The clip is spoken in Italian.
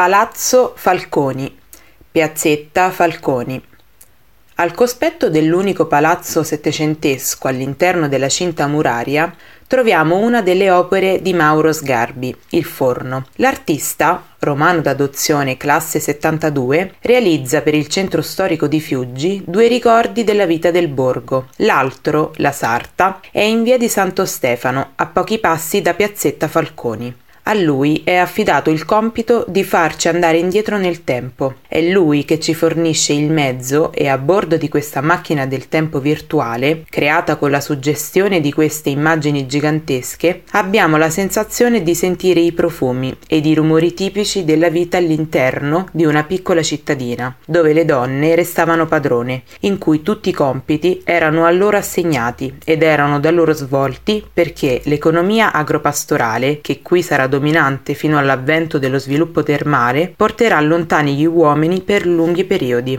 Palazzo Falconi, Piazzetta Falconi. Al cospetto dell'unico palazzo settecentesco all'interno della cinta muraria troviamo una delle opere di Mauro Sgarbi, Il Forno. L'artista, romano d'adozione classe 72, realizza per il centro storico di Fiuggi due ricordi della vita del borgo. L'altro, La Sarta, è in via di Santo Stefano, a pochi passi da Piazzetta Falconi. A lui è affidato il compito di farci andare indietro nel tempo. È lui che ci fornisce il mezzo e a bordo di questa macchina del tempo virtuale, creata con la suggestione di queste immagini gigantesche, abbiamo la sensazione di sentire i profumi ed i rumori tipici della vita all'interno di una piccola cittadina, dove le donne restavano padrone, in cui tutti i compiti erano a loro assegnati ed erano da loro svolti perché l'economia agropastorale, che qui sarà dominante dominante fino all'avvento dello sviluppo termale porterà lontani gli uomini per lunghi periodi.